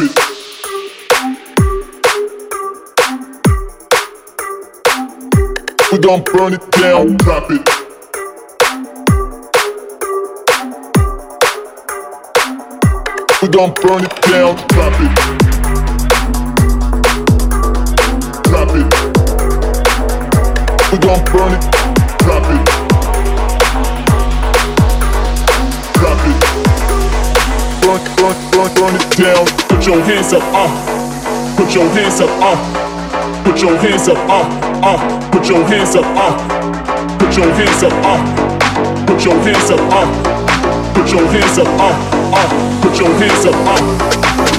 it. We gon' burn it down, drop it. We gon' burn it down, drop it. Drop it. We gon' burn it, drop it. Drop it. Burn, burn, burn, burn it down. Put your hands up, uh. Put your hands up, uh. Put your hands up, uh, uh. Put your hands up, uh. Put your hands up, uh. Put your hands up, uh. Put your hands up, uh uh, put your hands up, uh,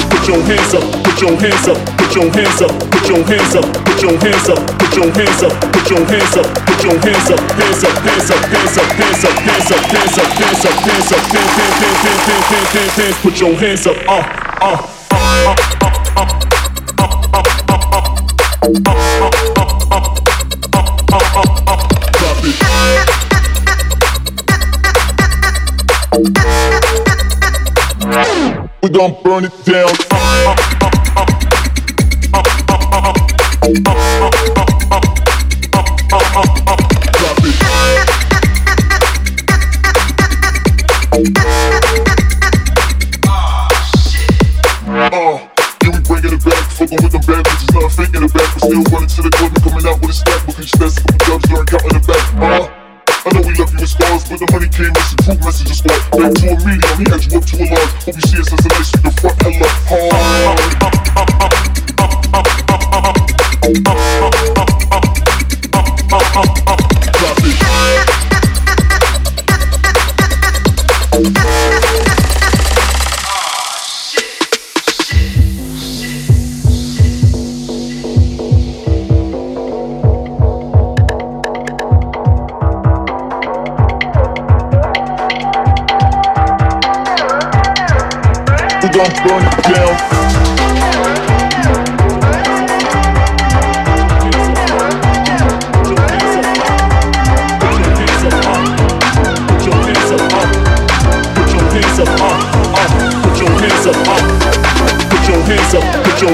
put your hands up, put your hands up, put your hands up, put your hands up, put your hands up, put your hands up, put your hands up, put your hands up, hands up, hands up, hands up, hands up, hands up, hands up, hands up, hands up, hands, hands, hands, hands, hands, hands, hands, hands, put your hands up, uh, uh, we gon' burn it down. Running to the club and coming out with a stack. Looking stressed, couple dubs, learn counting the back. Uh, I know we left you with scars, but the money came as a group message squad. Back to a medium, he had you up to a large.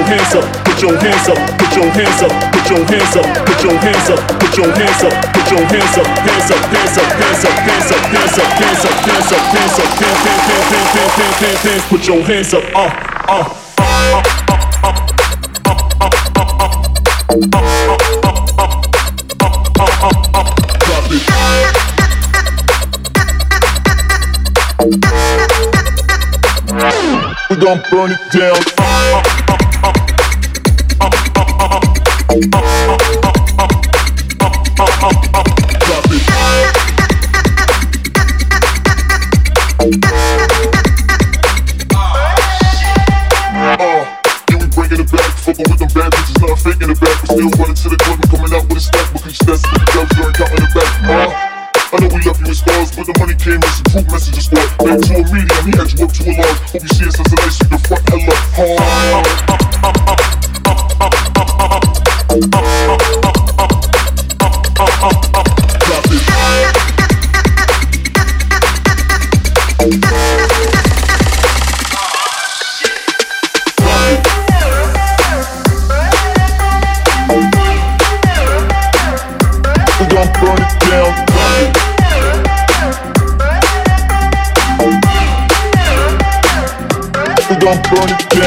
Up, put your hands up, put your hands up, put your hands up, put your hands up, put your hands up, put your hands up, put your hands up, hands up, hands up, hands up, hands up, hands up, hands up, hands up, hands up, hands, hands, hands, hands, hands, hands, hands, hands, put your hands up, uh, uh, uh, uh, uh, uh, uh, drop it. We gon' burn it down. Oh. gonna do.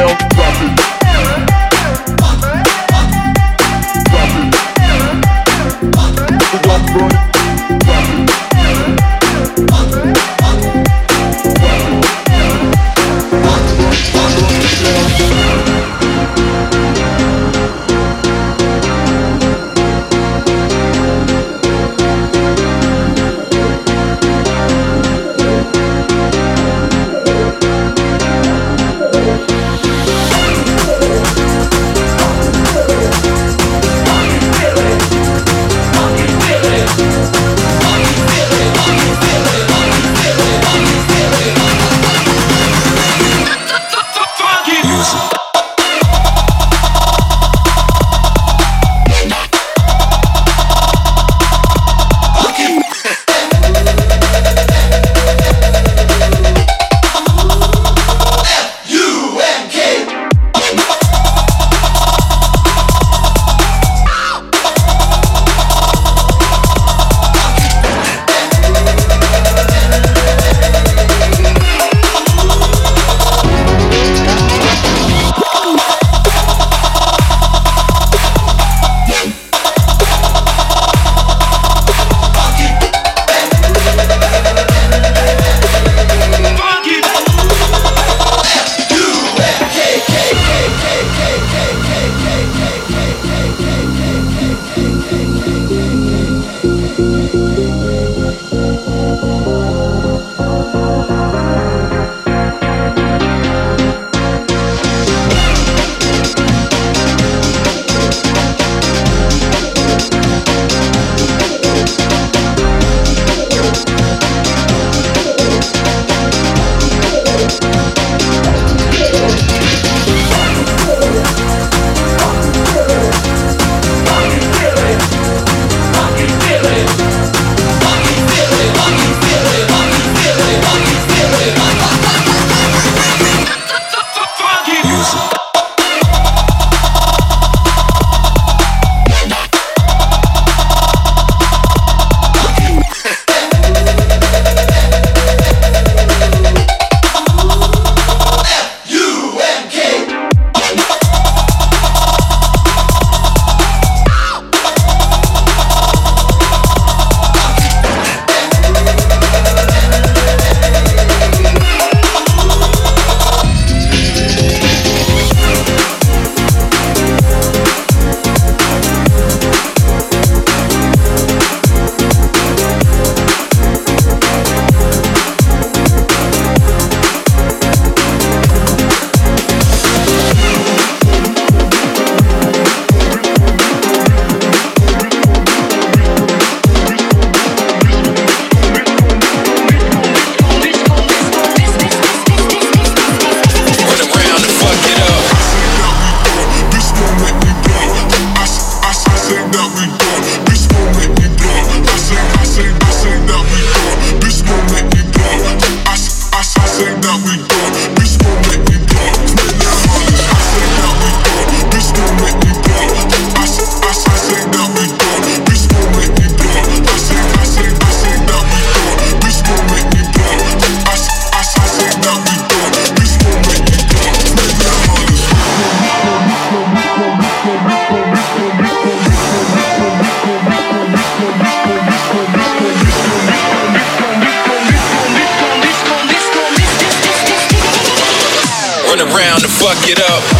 it up.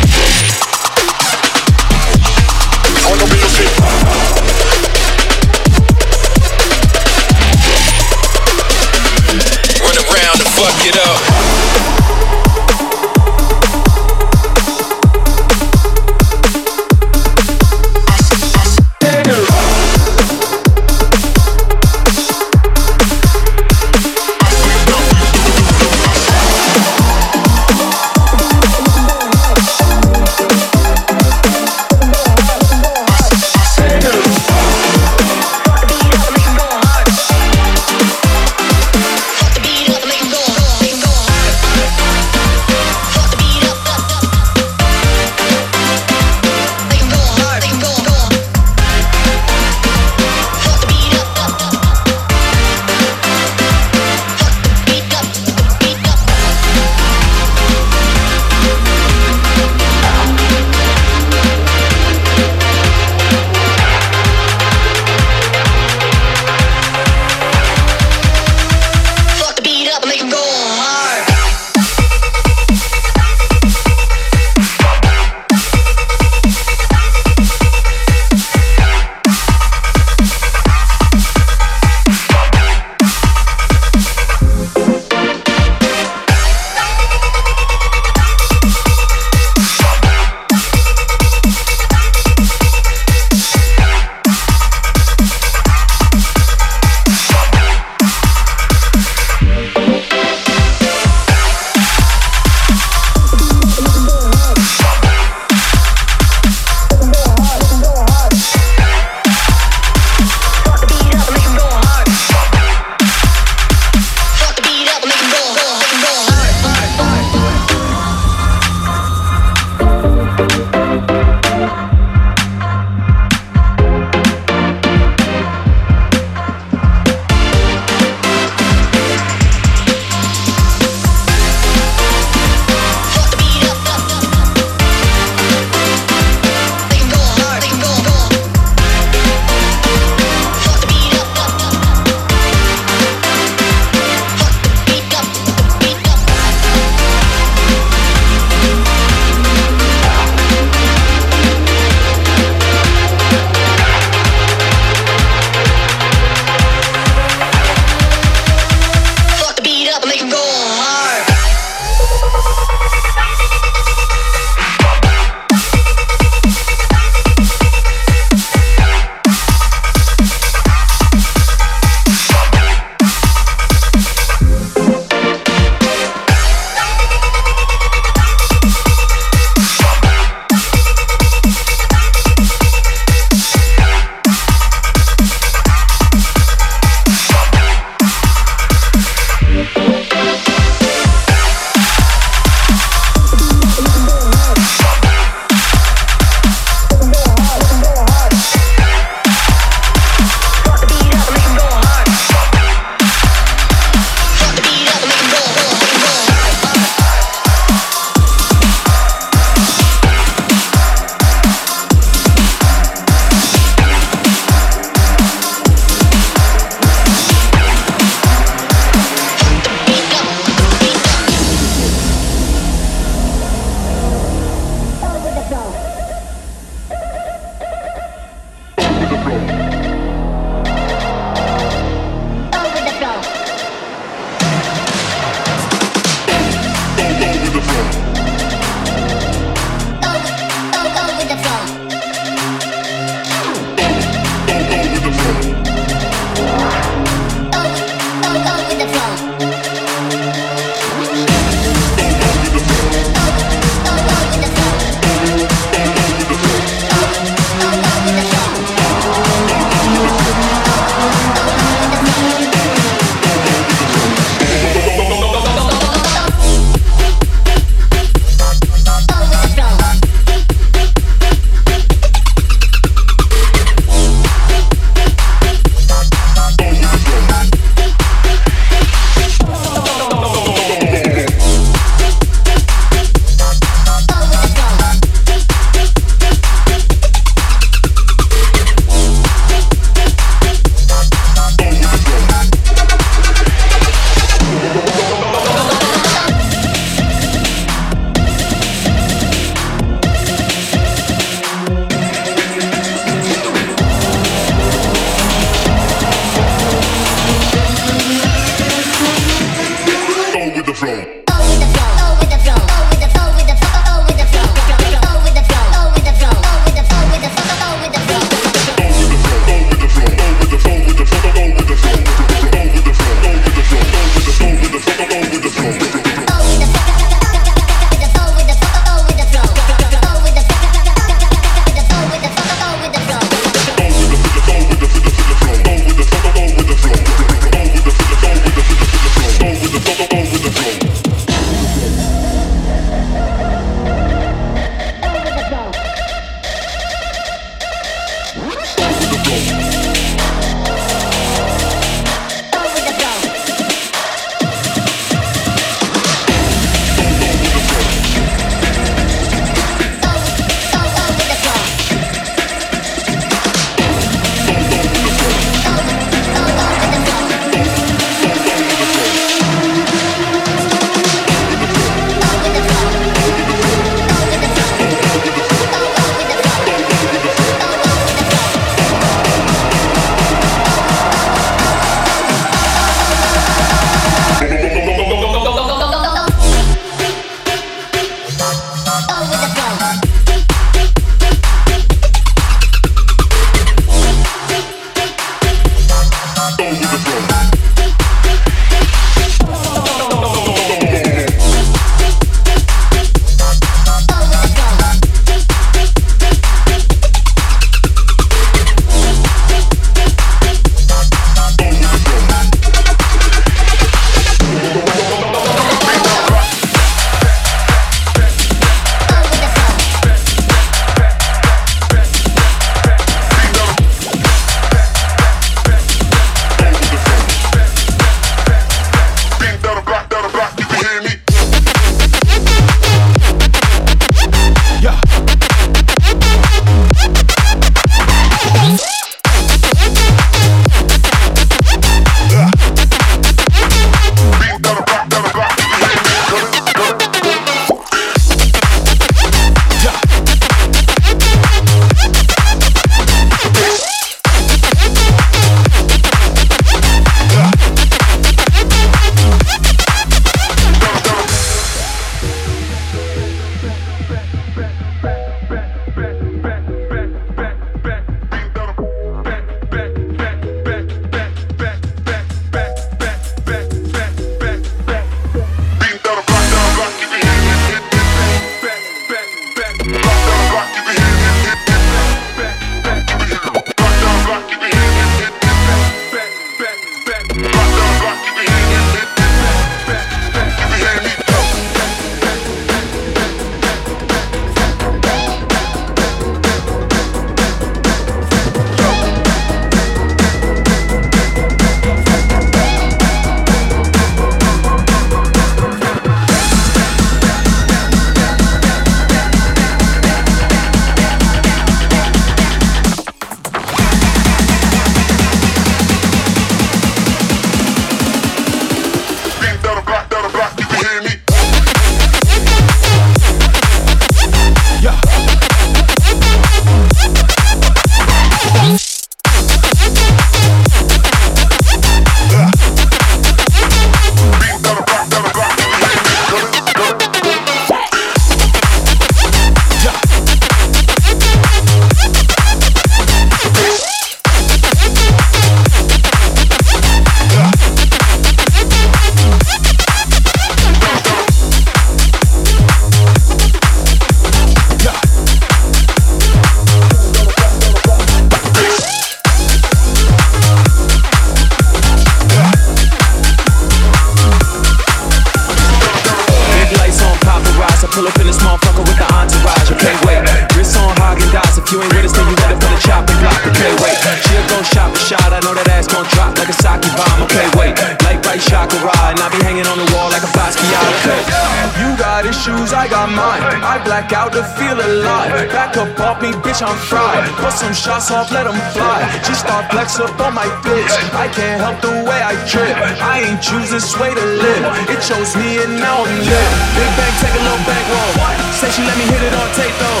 Shots off, let them fly. Just start flex up on my bitch. I can't help the way I trip. I ain't choose this way to live. It chose me and now I'm lit. Big bank, take a little bankroll. Say she let me hit it on tape though.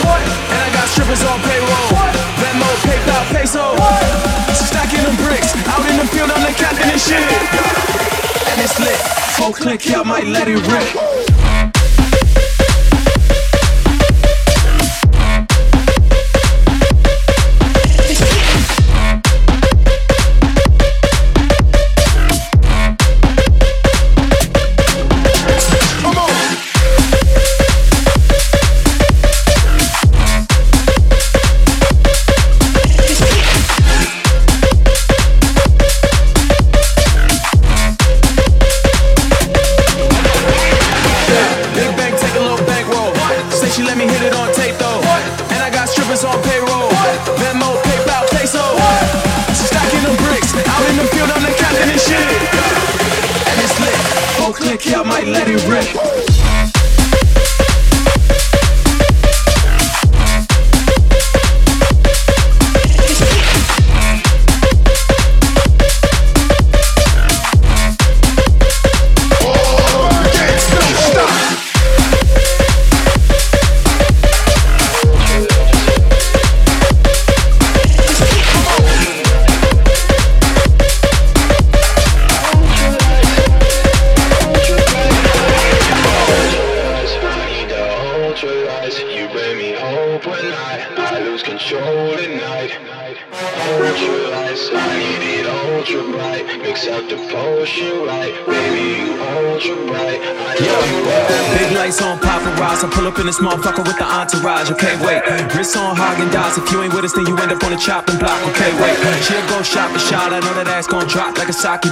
And I got strippers on payroll. Venmo, PayPal, peso. Stacking them bricks. Out in the field, I'm the captain and shit. and it's lit. Full click, I might let it rip.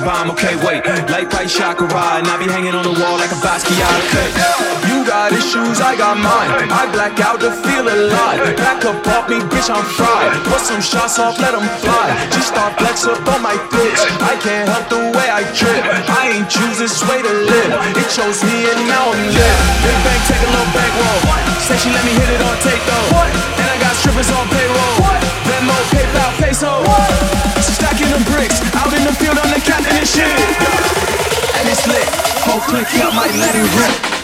Bomb, okay, wait. Light bright chakra, and I be hanging on the wall like a Basquiat, okay. You got issues, I got mine. I black out to feel alive. Back up off me, bitch, I'm fried. Put some shots off, let them fly. Just start flex up on my bitch. I can't help the way I trip. I ain't choose this way to live. It chose me and now I'm lit. Big bang, take a little bankroll. Say she let me hit it on tape though. And I got strippers on click, I might let it rip.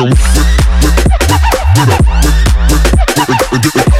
get em, get em, get em, get em, get em,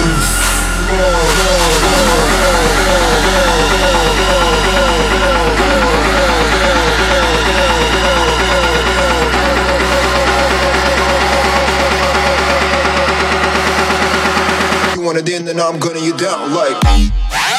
You wanna then, then I'm gonna you down like.